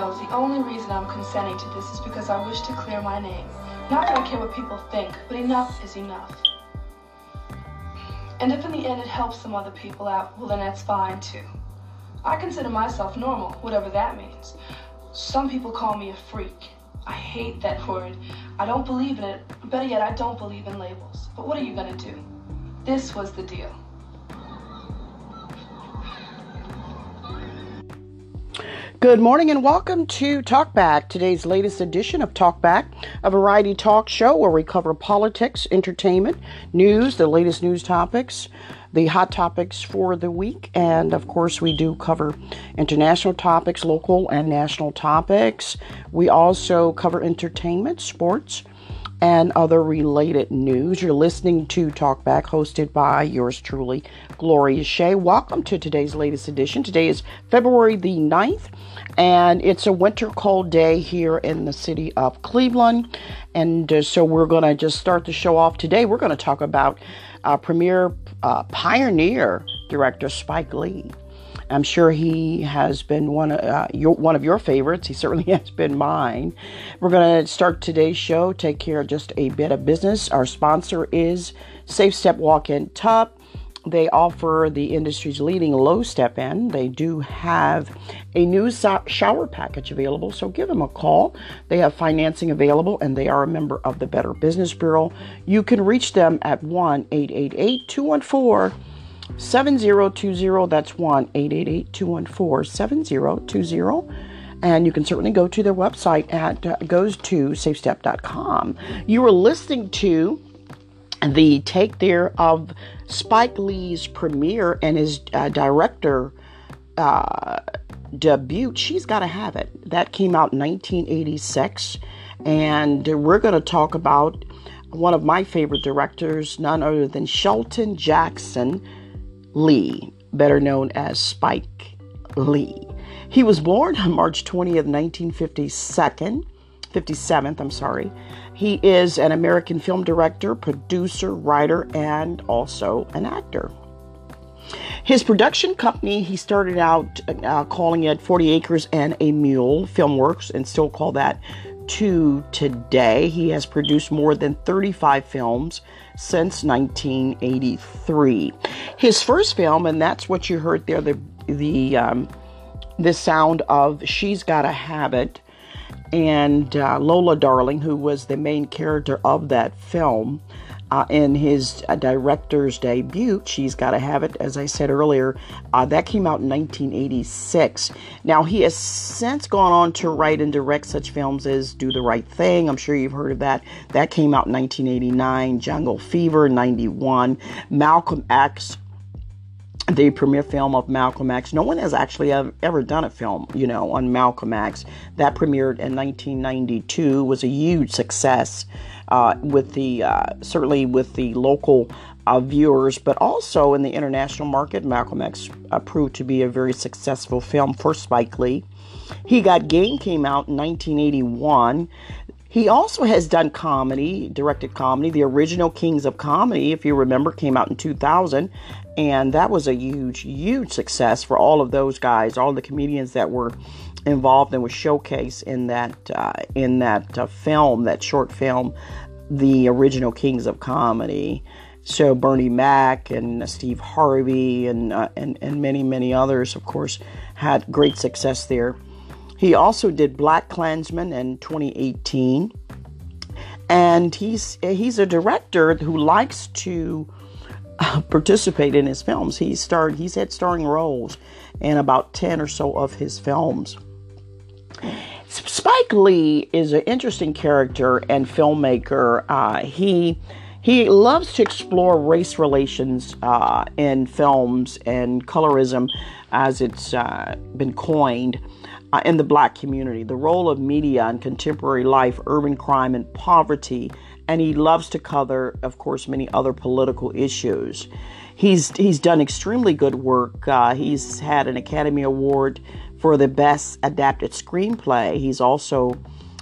want you to know the only reason I'm consenting to this is because I wish to clear my name. Not that I care what people think, but enough is enough. And if in the end it helps some other people out, well then that's fine too. I consider myself normal, whatever that means. Some people call me a freak. I hate that word. I don't believe in it. Better yet, I don't believe in labels. But what are you gonna do? This was the deal. Good morning and welcome to Talkback, today's latest edition of Talkback, a variety talk show where we cover politics, entertainment, news, the latest news topics, the hot topics for the week, and of course, we do cover international topics, local and national topics. We also cover entertainment, sports, and other related news. You're listening to Talkback, hosted by yours truly, Gloria Shea. Welcome to today's latest edition. Today is February the 9th, and it's a winter cold day here in the city of Cleveland. And uh, so we're going to just start the show off today. We're going to talk about uh, premier uh, pioneer director Spike Lee. I'm sure he has been one of uh, your, one of your favorites. He certainly has been mine. We're going to start today's show. Take care of just a bit of business. Our sponsor is Safe Step Walk-in Tub. They offer the industry's leading low step in. They do have a new so- shower package available, so give them a call. They have financing available and they are a member of the Better Business Bureau. You can reach them at 1 888 214 7020. That's 1 888 214 7020. And you can certainly go to their website at uh, goes to safestep.com. You are listening to the take there of Spike Lee's premiere and his uh, director uh, debut. She's got to have it. That came out in 1986. And we're going to talk about one of my favorite directors, none other than Shelton Jackson Lee, better known as Spike Lee. He was born on March 20th, 1952. 57th, I'm sorry. He is an American film director, producer, writer, and also an actor. His production company, he started out uh, calling it 40 Acres and a Mule Filmworks and still call that to today. He has produced more than 35 films since 1983. His first film, and that's what you heard there, the the um, the sound of "She's Gotta Have It," and uh, Nola Darling, who was the main character of that film. Uh, in his uh, director's debut, She's Gotta Have It, as I said earlier, uh, that came out in 1986. Now, he has since gone on to write and direct such films as Do the Right Thing. I'm sure you've heard of that. That came out in 1989. Jungle Fever, 91. Malcolm X, the premiere film of Malcolm X. No one has actually ever done a film, you know, on Malcolm X. That premiered in 1992, was a huge success uh, with the uh, certainly with the local uh, viewers, but also in the international market. Malcolm X uh, proved to be a very successful film for Spike Lee. He Got Game came out in 1981. He also has done comedy, directed comedy. The original Kings of Comedy, if you remember, came out in 2000, and that was a huge, huge success for all of those guys, all the comedians that were involved and was showcased in that uh, in that uh, film, that short film, the original Kings of Comedy. So Bernie Mac and Steve Harvey and uh, and and many many others, of course, had great success there. He also did Black Klansman in 2018, and he's he's a director who likes to participate in his films. He's starred, he's had starring roles in about 10 or so of his films. Spike Lee is an interesting character and filmmaker. Uh, he he loves to explore race relations uh, in films and colorism, as it's uh, been coined, uh, in the black community. The role of media in contemporary life, urban crime, and poverty and he loves to cover, of course, many other political issues. He's he's done extremely good work. Uh, he's had an Academy Award for the best adapted screenplay. He's also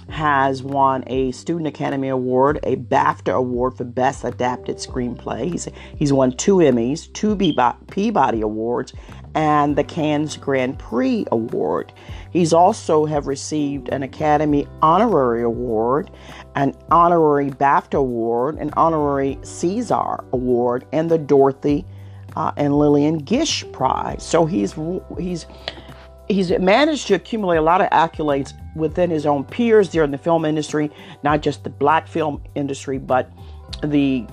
has won a Student Academy Award, a BAFTA Award for Best Adapted Screenplay. He's he's won two Emmys, two Peabody Awards, and the Cannes Grand Prix Award. He's also have received an Academy Honorary Award, an honorary BAFTA Award, an honorary César Award, and the Dorothy uh, and Lillian Gish Prize. So he's he's he's managed to accumulate a lot of accolades within his own peers there in the film industry, not just the black film industry, but the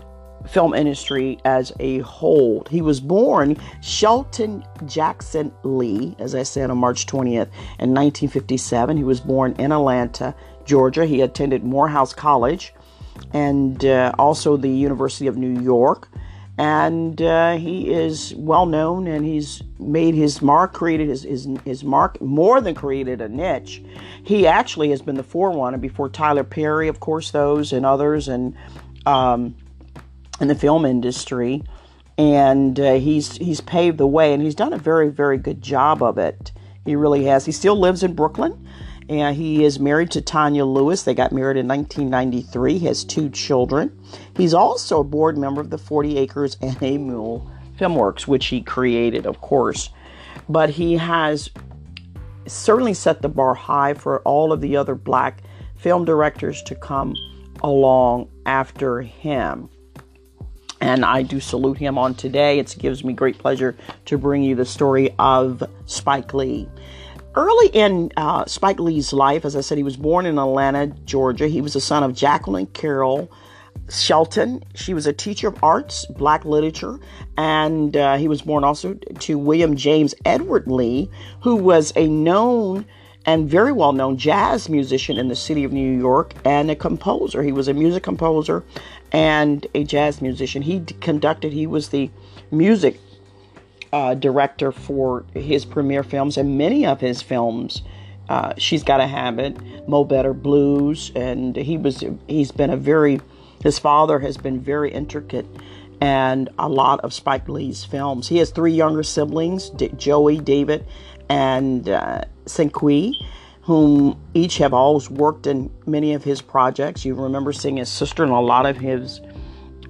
film industry as a whole. He was born Shelton Jackson Lee, as I said, on March 20th in 1957. He was born in Atlanta, Georgia. He attended Morehouse College and uh, also the University of New York. And uh, he is well known and he's made his mark, created his, his, his mark, more than created a niche. He actually has been the forerunner before Tyler Perry, of course, those and others, and um, in the film industry, and uh, he's he's paved the way, and he's done a very very good job of it. He really has. He still lives in Brooklyn, and he is married to Tanya Lewis. They got married in 1993. He has two children. He's also a board member of the 40 Acres and a Mule Filmworks, which he created, of course. But he has certainly set the bar high for all of the other black film directors to come along after him and I do salute him on today. It gives me great pleasure to bring you the story of Spike Lee. Early in uh, Spike Lee's life, as I said, he was born in Atlanta, Georgia. He was the son of Jacqueline Carroll Shelton. She was a teacher of arts, black literature, and uh, he was born also to William James Edward Lee, who was a known and very well known jazz musician in the city of New York and a composer. He was a music composer and a jazz musician. He conducted, he was the music uh, director for his premiere films and many of his films. Uh, She's Gotta Have It, Mo Better Blues, and he was he's been a very his father has been very intricate and a lot of Spike Lee's films. He has three younger siblings, D- Joie, David, and uh, Cinqué, whom each have always worked in many of his projects. You remember seeing his sister in a lot of his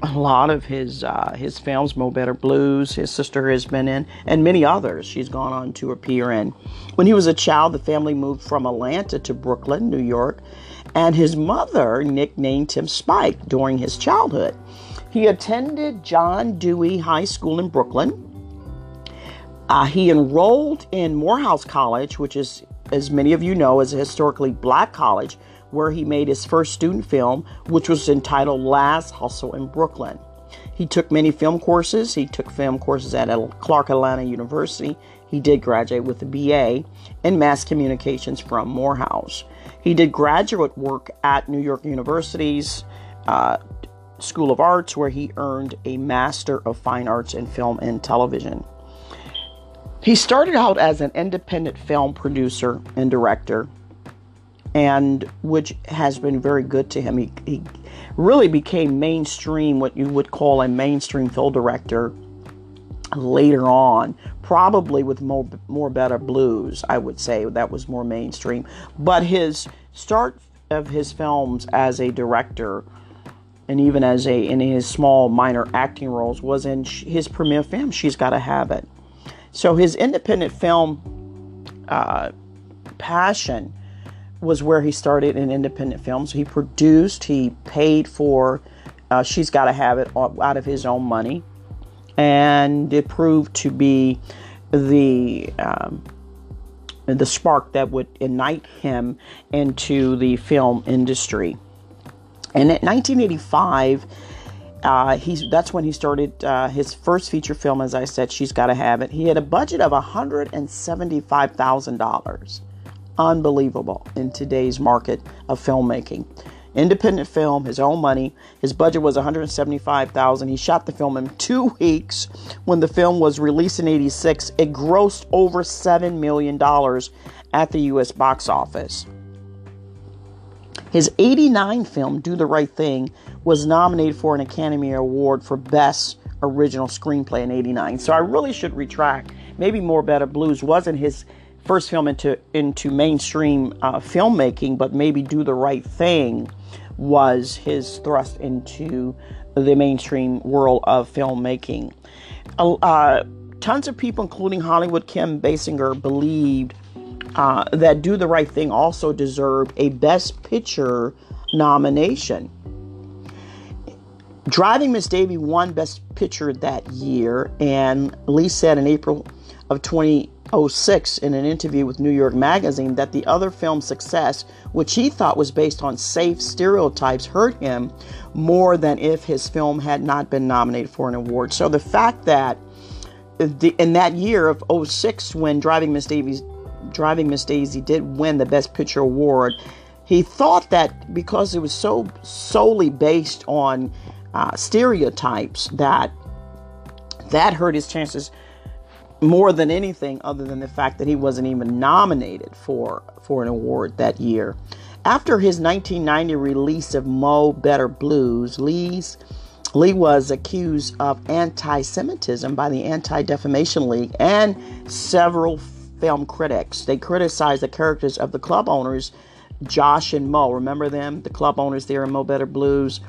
a lot of his uh, his films, Mo Better Blues, his sister has been in, and many others she's gone on to appear in. When he was a child, the family moved from Atlanta to Brooklyn, New York, and his mother nicknamed him Spike during his childhood. He attended John Dewey High School in Brooklyn. Uh, he enrolled in Morehouse College, which is, as many of you know, is a historically black college, where he made his first student film, which was entitled Last Hustle in Brooklyn. He took many film courses. He took film courses at Clark Atlanta University. He did graduate with a BA in mass communications from Morehouse. He did graduate work at New York University's uh, School of Arts, where he earned a Master of Fine Arts in Film and Television. He started out as an independent film producer and director, and which has been very good to him. He, he really became mainstream, what you would call a mainstream film director later on, probably with more, more better blues, I would say that was more mainstream. But his start of his films as a director and even as a in his small minor acting roles was in his premiere film she's got a habit so his independent film uh, passion was where he started in independent films. He produced, he paid for uh, She's Got to Have It out of his own money. And it proved to be the um, the spark that would ignite him into the film industry. And in 1985, uh, he's that's when he started uh, his first feature film. As I said, she's got to have it. He had a budget of hundred and seventy-five thousand dollars. Unbelievable in today's market of filmmaking. Independent film, his own money. His budget was one hundred seventy-five thousand. He shot the film in two weeks. When the film was released in '86, it grossed over seven million dollars at the U.S. box office. His 89 film, Do the Right Thing, was nominated for an Academy Award for Best Original Screenplay in 89. So I really should retract. Maybe Mo Better Blues wasn't his first film into, into mainstream uh, filmmaking, but maybe Do the Right Thing was his thrust into the mainstream world of filmmaking. Uh, tons of people, including Hollywood Kim Basinger, believed uh, that Do the Right Thing also deserved a Best Picture nomination. Driving Miss Daisy won Best Picture that year, and Lee said in April of 2006 in an interview with New York Magazine that the other film's success, which he thought was based on safe stereotypes, hurt him more than if his film had not been nominated for an award. So the fact that in that year of 06 when Driving Miss Daisy Driving Miss Daisy did win the Best Picture award, he thought that because it was so solely based on uh, stereotypes that that hurt his chances more than anything other than the fact that he wasn't even nominated for for an award that year. After his 1990 release of Mo Better Blues, Lee's Lee was accused of anti-Semitism by the Anti-Defamation League and several film critics. They criticized the characters of the club owners, Josh and Mo. Remember them, the club owners there in Mo Better Blues.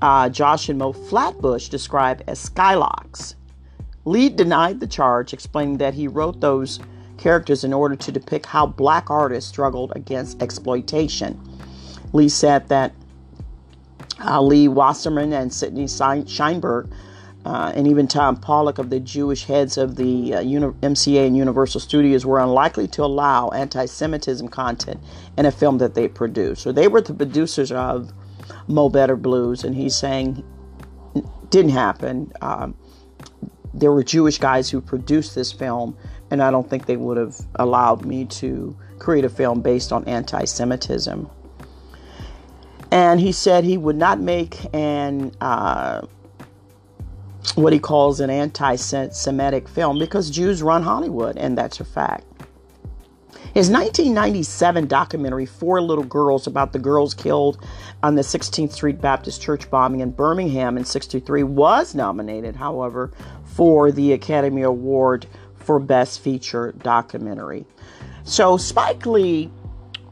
Uh, Josh and Mo Flatbush described as Shylocks. Lee denied the charge, explaining that he wrote those characters in order to depict how black artists struggled against exploitation. Lee said that uh, Lew Wasserman and Sidney Sheinberg uh, and even Tom Pollock of the Jewish heads of the uh, Uni- MCA and Universal Studios were unlikely to allow anti Semitism content in a film that they produced. So they were the producers of Mo Better Blues, and he's saying didn't happen. Um, there were Jewish guys who produced this film, and I don't think they would have allowed me to create a film based on anti Semitism. And he said he would not make an uh, what he calls an anti Semitic film because Jews run Hollywood, and that's a fact. His 1997 documentary, Four Little Girls, about the girls killed on the 16th Street Baptist Church bombing in Birmingham in 63, was nominated, however, for the Academy Award for Best Feature Documentary. So, Spike Lee,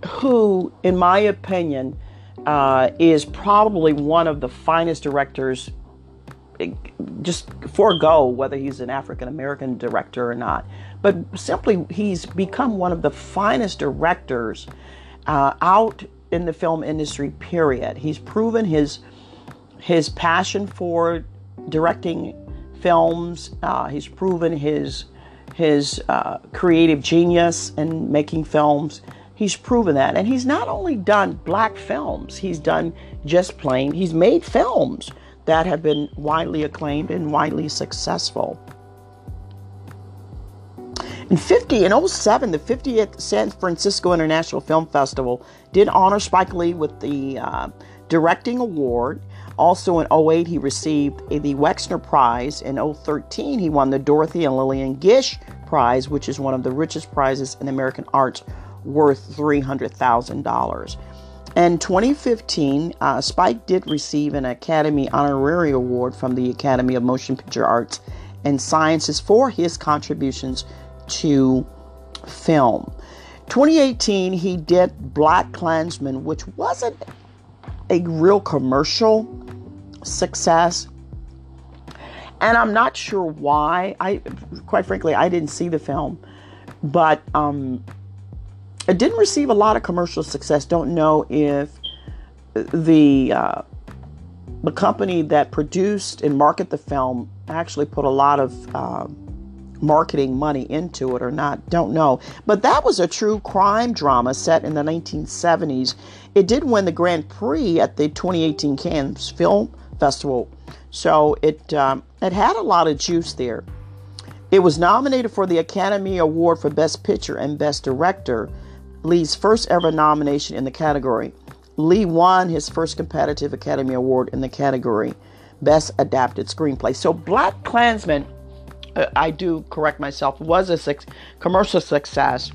who, in my opinion, uh, is probably one of the finest directors just forego whether he's an African American director or not, but simply he's become one of the finest directors uh, out in the film industry. Period. He's proven his his passion for directing films. Uh, he's proven his his uh, creative genius in making films. He's proven that, and he's not only done black films. He's done just plain. He's made films that have been widely acclaimed and widely successful. In 50 in 07, the 50th San Francisco International Film Festival did honor Spike Lee with the uh, directing award. Also in 08, he received the Wexner Prize. In 013, he won the Dorothy and Lillian Gish Prize, which is one of the richest prizes in American arts, worth $300,000. In 2015, uh, Spike did receive an Academy Honorary Award from the Academy of Motion Picture Arts and Sciences for his contributions to film. 2018, he did Black Klansman, which wasn't a real commercial success. And I'm not sure why. I, quite frankly, I didn't see the film, but um, it didn't receive a lot of commercial success. Don't know if the uh, the company that produced and marketed the film actually put a lot of uh, marketing money into it or not. Don't know. But that was a true crime drama set in the 1970s. It did win the Grand Prix at the 2018 Cannes Film Festival, so it um, it had a lot of juice there. It was nominated for the Academy Award for Best Picture and Best Director Lee's first ever nomination in the category. Lee won his first competitive Academy Award in the category Best Adapted Screenplay. So, Black Klansman, uh, I do correct myself, was a six, commercial success,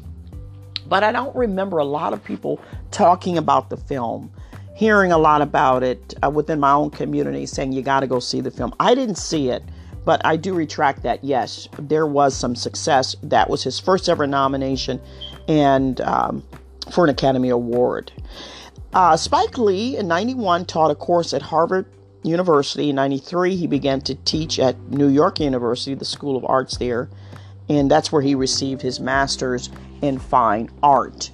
but I don't remember a lot of people talking about the film, hearing a lot about it uh, within my own community, saying you got to go see the film. I didn't see it. But I do retract that. Yes, there was some success. That was his first ever nomination and um, for an Academy Award. Uh, Spike Lee in 91 taught a course at Harvard University. In 93, he began to teach at New York University, the School of Arts there, and that's where he received his master's in fine art.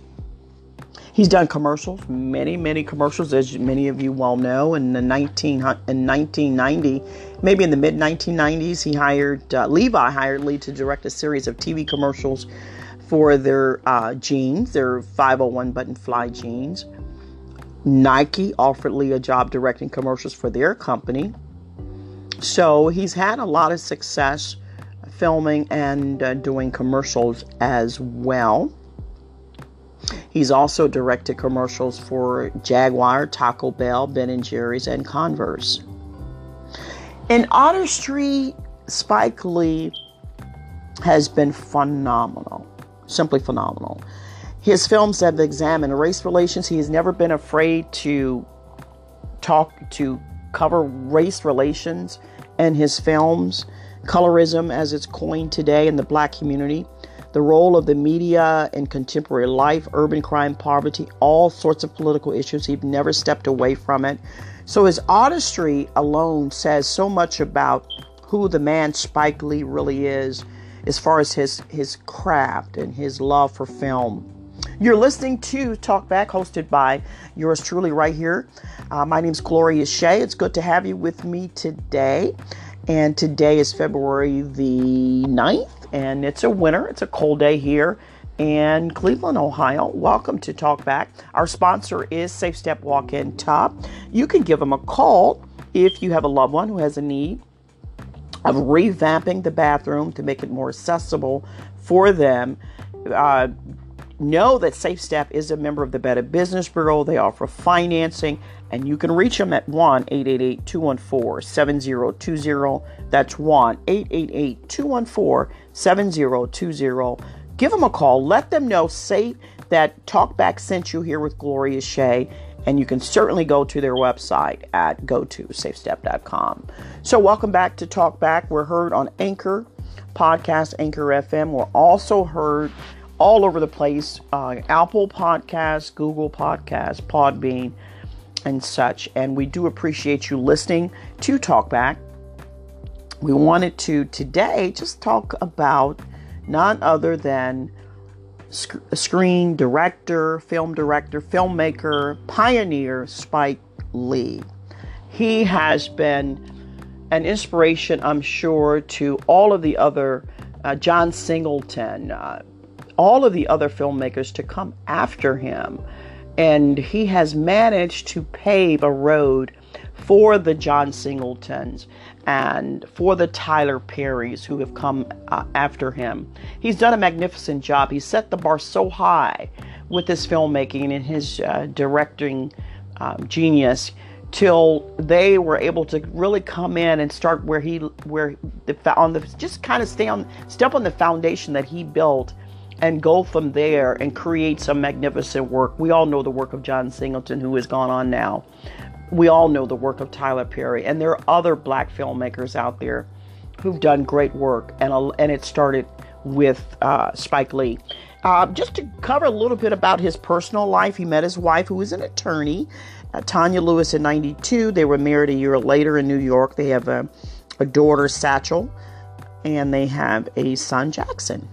He's done commercials, many, many commercials, as many of you well know. In the 19 in 1990, maybe in the mid 1990s, he hired uh, Levi hired Lee to direct a series of TV commercials for their uh, jeans, their 501 button fly jeans. Nike offered Lee a job directing commercials for their company. So he's had a lot of success filming and uh, doing commercials as well. He's also directed commercials for Jaguar, Taco Bell, Ben and Jerry's, and Converse. In artistry, Spike Lee has been phenomenal, simply phenomenal. His films have examined race relations. He has never been afraid to talk to cover race relations in his films, colorism as it's coined today in the black community the role of the media in contemporary life, urban crime, poverty, all sorts of political issues. He's never stepped away from it. So his artistry alone says so much about who the man Spike Lee really is as far as his his craft and his love for film. You're listening to Talk Back, hosted by yours truly right here. Uh, my name is Gloria Shea. It's good to have you with me today. And today is February the 9th, and it's a winter. It's a cold day here in Cleveland, Ohio. Welcome to Talk Back. Our sponsor is Safe Step Walk In Tub. You can give them a call if you have a loved one who has a need of revamping the bathroom to make it more accessible for them. Uh, know that SafeStep is a member of the Better Business Bureau. They offer financing and you can reach them at 1 888 214 7020. That's 1 888 214 7020. Give them a call. Let them know, say that Talkback sent you here with Gloria Shea, and you can certainly go to their website at go to safestep.com. So, welcome back to Talkback. We're heard on Anchor Podcast, Anchor FM. We're also heard all over the place uh, Apple Podcasts, Google Podcasts, Podbean and such. And we do appreciate you listening to Talkback. We wanted to today just talk about none other than sc- screen director, film director, filmmaker, pioneer Spike Lee. He has been an inspiration, I'm sure, to all of the other uh, John Singleton, uh, all of the other filmmakers to come after him and he has managed to pave a road for the John Singletons and for the Tyler Perrys who have come uh, after him. He's done a magnificent job. He set the bar so high with his filmmaking and his uh, directing um, genius till they were able to really come in and start where he where the on the just kind of stay on step on the foundation that he built and go from there and create some magnificent work. We all know the work of John Singleton, who has gone on now. We all know the work of Tyler Perry, and there are other black filmmakers out there who've done great work, and and it started with uh, Spike Lee. Uh, just to cover a little bit about his personal life, he met his wife, who is an attorney, uh, Tanya Lewis, in '92. They were married a year later in New York. They have a, a daughter, Satchel, and they have a son, Jackson.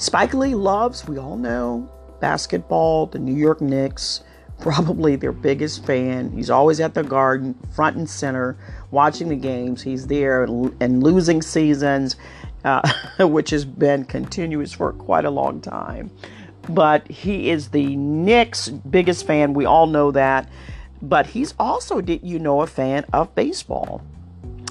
Spike Lee loves, we all know, basketball, the New York Knicks, probably their biggest fan. He's always at the garden, front and center, watching the games. He's there and losing seasons, uh, which has been continuous for quite a long time. But he is the Knicks' biggest fan. We all know that. But he's also, did you know, a fan of baseball.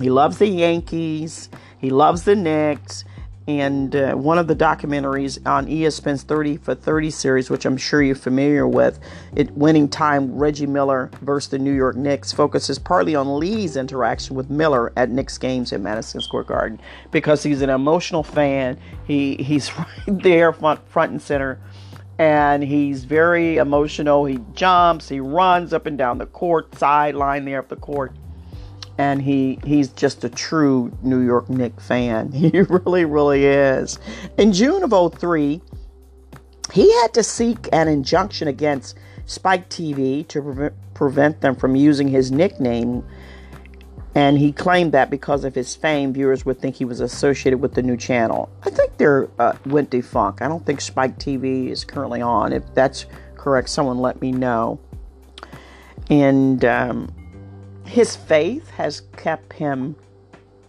He loves the Yankees. He loves the Knicks and uh, one of the documentaries on ESPN's 30 for 30 series, which I'm sure you're familiar with, it winning time Reggie Miller versus the New York Knicks focuses partly on Lee's interaction with Miller at Knicks games at Madison Square Garden because he's an emotional fan. He he's right there front front and center. And he's very emotional. He jumps, he runs up and down the court, sideline there of the court and he he's just a true New York Knicks fan. He really, really is. In June of 03, he had to seek an injunction against Spike TV to pre- prevent them from using his nickname. And he claimed that because of his fame, viewers would think he was associated with the new channel. I think they're uh, went defunct. I don't think Spike TV is currently on. If that's correct, someone let me know. And um, his faith has kept him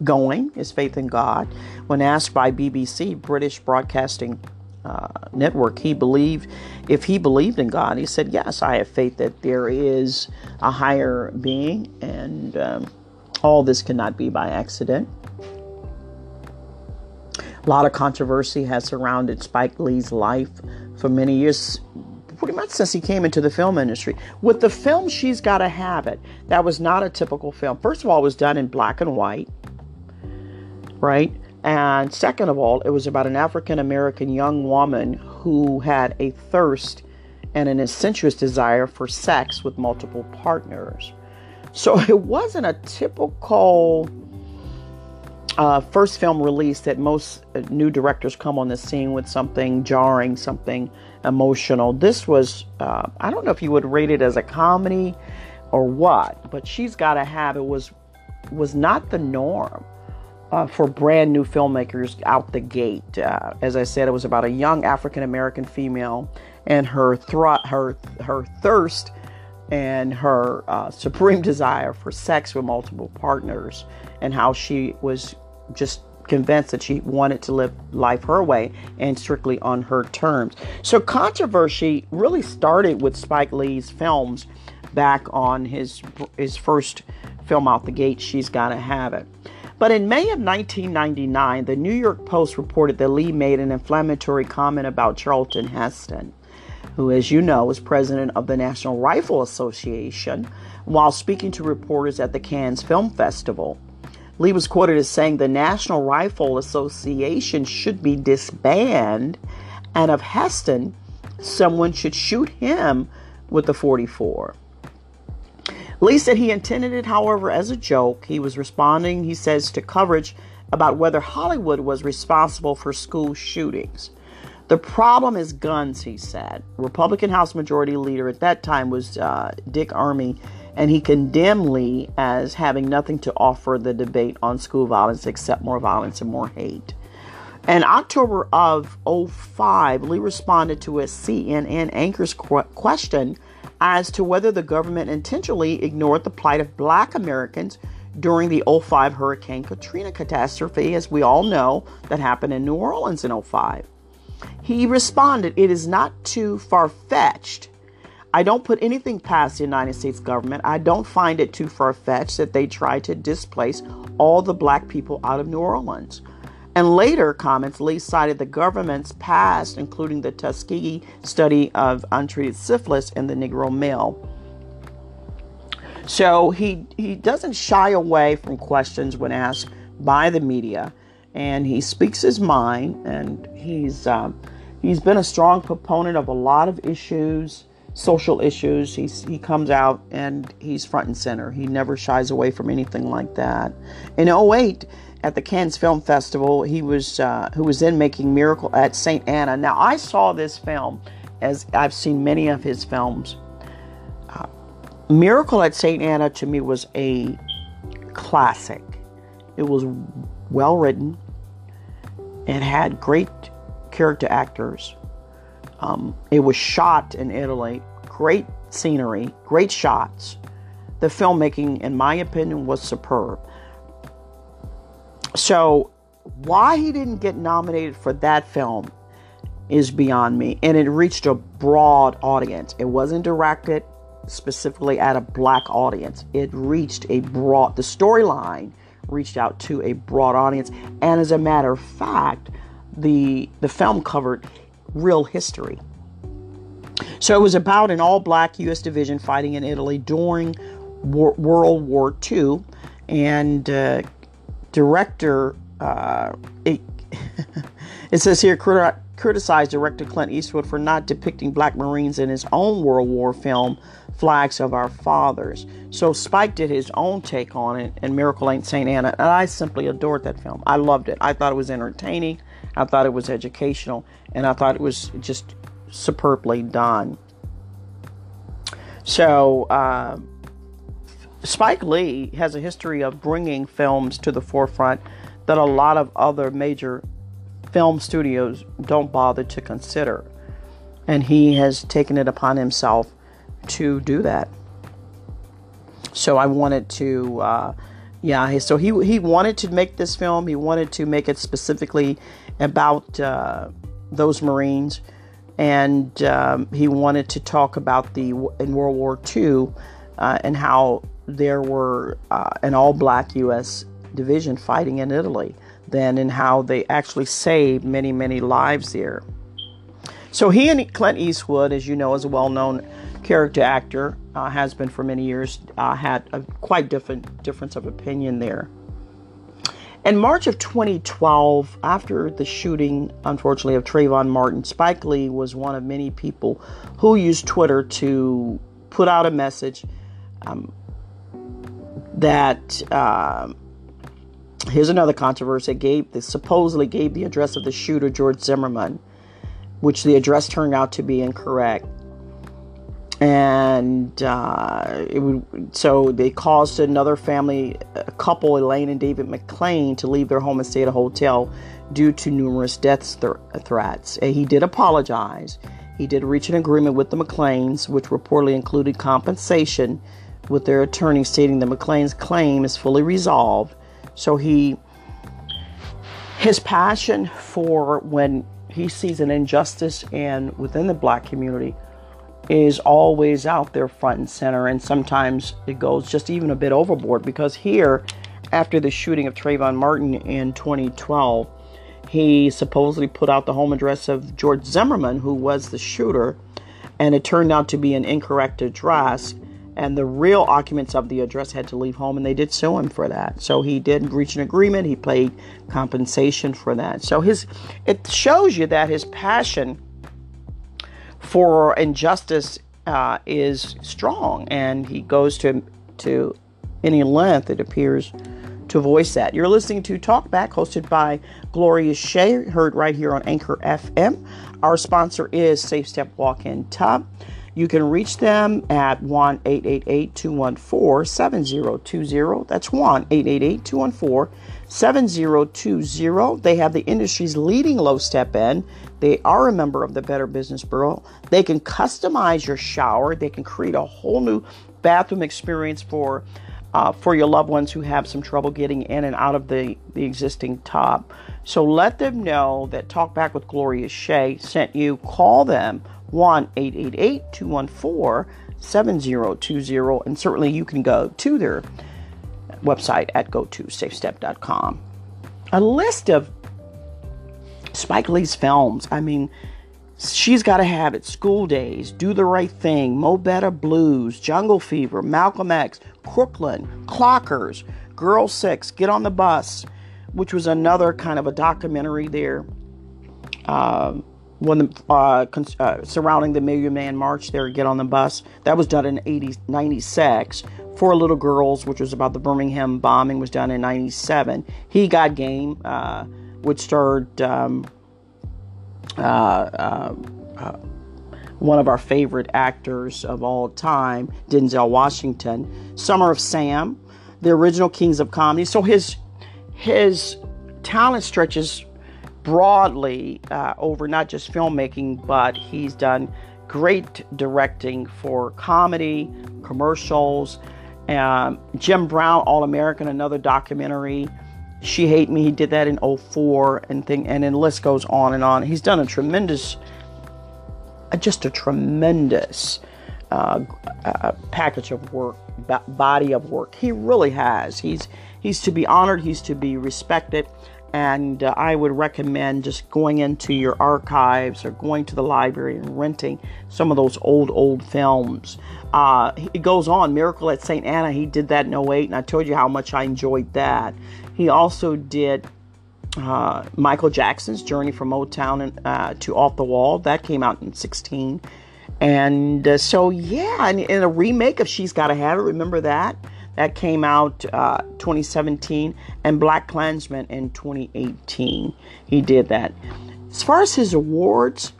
going, his faith in God. When asked by BBC, British Broadcasting uh, Network, he believed, if he believed in God, he said, Yes, I have faith that there is a higher being, and um, all this cannot be by accident. A lot of controversy has surrounded Spike Lee's life for many years, pretty much since he came into the film industry. With the film She's Gotta Have It, that was not a typical film. First of all, it was done in black and white, right? And second of all, it was about an African American young woman who had a thirst and an incestuous desire for sex with multiple partners. So it wasn't a typical uh, first film release that most uh, new directors come on the scene with something jarring, something emotional. This was, uh, I don't know if you would rate it as a comedy or what, but She's Gotta Have It was was not the norm uh, for brand new filmmakers out the gate. Uh, as I said, it was about a young African American female and her thro- her her thirst and her uh, supreme desire for sex with multiple partners, and how she was just convinced that she wanted to live life her way and strictly on her terms. So controversy really started with Spike Lee's films back on his his first film out the gate, She's Gotta Have It. But in May of 1999, the New York Post reported that Lee made an inflammatory comment about Charlton Heston, who, as you know, is president of the National Rifle Association, while speaking to reporters at the Cannes Film Festival. Lee was quoted as saying the National Rifle Association should be disbanded, and of Heston, someone should shoot him with the 44. Lee said he intended it, however, as a joke. He was responding, he says, to coverage about whether Hollywood was responsible for school shootings. The problem is guns, he said. Republican House Majority Leader at that time was uh, Dick Armey, and he condemned Lee as having nothing to offer the debate on school violence except more violence and more hate. In October of 05, Lee responded to a CNN anchor's question as to whether the government intentionally ignored the plight of black Americans during the 05 Hurricane Katrina catastrophe, as we all know, that happened in New Orleans in 05. He responded, It is not too far fetched. I don't put anything past the United States government. I don't find it too far fetched that they try to displace all the black people out of New Orleans. And later comments, Lee cited the government's past, including the Tuskegee study of untreated syphilis in the Negro male. So he, he doesn't shy away from questions when asked by the media, and he speaks his mind, and he's, um, he's been a strong proponent of a lot of issues, social issues. He's, he comes out and he's front and center. He never shies away from anything like that. In 08, at the Cannes Film Festival. He was uh, who was then making Miracle at St. Anna. Now I saw this film as I've seen many of his films. Uh, Miracle at St. Anna to me was a classic. It was well written. It had great character actors. Um, it was shot in Italy. Great scenery, great shots. The filmmaking, in my opinion, was superb. So, why he didn't get nominated for that film is beyond me. And it reached a broad audience. It wasn't directed specifically at a black audience, it reached a broad, the storyline reached out to a broad audience. And as a matter of fact, the, the film covered real history. So it was about an all black U.S. division fighting in Italy during war, World War II. And uh, director, uh, it, it, says here, criticized director Clint Eastwood for not depicting black Marines in his own World War film, Flags of Our Fathers. So Spike did his own take on it, and Miracle at St. Anna, and I simply adored that film. I loved it. I thought it was entertaining, I thought it was educational, and I thought it was just superbly done. So, uh, Spike Lee has a history of bringing films to the forefront that a lot of other major film studios don't bother to consider. And he has taken it upon himself to do that. So I wanted to, uh, yeah. So he he wanted to make this film. He wanted to make it specifically about uh, those Marines, and um, he wanted to talk about the in World War II uh, and how there were uh, an all-black U.S. division fighting in Italy then, and how they actually saved many many lives there. So he and Clint Eastwood, as you know, is a well-known character actor, uh, has been for many years, uh, had a quite different difference of opinion there. In March of 2012, after the shooting, unfortunately, of Trayvon Martin, Spike Lee was one of many people who used Twitter to put out a message um, that um, here's another controversy. Gave the supposedly gave the address of the shooter George Zimmerman, which the address turned out to be incorrect and uh, it would so they caused another family a couple elaine and david McClain to leave their home and stay at a hotel due to numerous death th- threats. And he did apologize. He did reach an agreement with the McClains which reportedly included compensation with their attorney stating the McClain's claim is fully resolved. So he his passion for when he sees an injustice and within the black community is always out there front and center, and sometimes it goes just even a bit overboard because here, after the shooting of Trayvon Martin in 2012, he supposedly put out the home address of George Zimmerman, who was the shooter, and it turned out to be an incorrect address. And the real occupants of the address had to leave home, and they did sue him for that. So he did reach an agreement. He paid compensation for that. So his it shows you that his passion for injustice uh, is strong, and he goes to to any length it appears to voice that. You're listening to Talkback, hosted by Gloria Shea, heard right here on Anchor FM. Our sponsor is Safe Step Walk-In Tub. You can reach them at 1 888 214 7020. That's 1 888 214 7020. They have the industry's leading low step in. They are a member of the Better Business Bureau. They can customize your shower. They can create a whole new bathroom experience for uh, for your loved ones who have some trouble getting in and out of the, the existing tub. So let them know that Talk Back with Gloria Shea sent you. Call them 1 888 214 7020. And certainly you can go to their website at go to safestep.com. A list of Spike Lee's films. I mean, she's got to have it. School Days, Do the Right Thing, Mo Better Blues, Jungle Fever, Malcolm X, Crooklyn, Clockers, Girl Six, Get on the Bus, which was another kind of a documentary there. Um, when the, uh, uh, surrounding the Million Man March there, Get on the Bus. That was done in 80, 96. Four Little Girls, which was about the Birmingham bombing, was done in 97. He Got Game, uh, which starred um, uh, uh, uh, one of our favorite actors of all time, Denzel Washington. Summer of Sam, the original Kings of Comedy. So his his talent stretches broadly uh, over not just filmmaking, but he's done great directing for comedy, commercials. Um, Jim Brown, All American, another documentary. She Hate Me, he did that in 04 and thing, and then the list goes on and on. He's done a tremendous, uh, just a tremendous uh, uh, package of work, body of work. He really has. He's he's to be honored. He's to be respected and uh, I would recommend just going into your archives or going to the library and renting some of those old, old films. Uh, it goes on, Miracle at St. Anna, he did that in 08, and I told you how much I enjoyed that. He also did uh, Michael Jackson's Journey from Motown and, uh, to Off the Wall, that came out in 16. And uh, so, yeah, and, and a remake of She's Gotta Have It, remember that? that came out uh, 2017, and BlacKkKlansman in 2018. He did that. As far as his awards,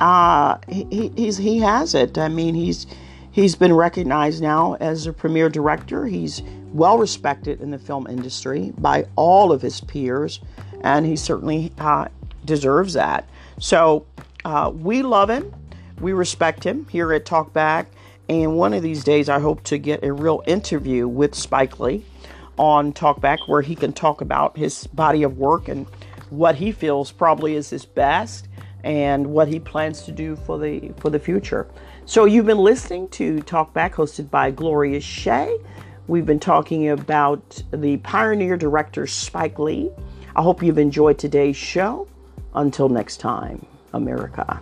uh, he, he's he has it. I mean, he's He's been recognized now as a premier director. He's well respected in the film industry by all of his peers, and he certainly uh, deserves that. So uh, we love him. We respect him here at Talkback. And one of these days, I hope to get a real interview with Spike Lee on Talkback where he can talk about his body of work and what he feels probably is his best and what he plans to do for the for the future. So you've been listening to Talkback hosted by Gloria Shea. We've been talking about the pioneer director Spike Lee. I hope you've enjoyed today's show. Until next time, America.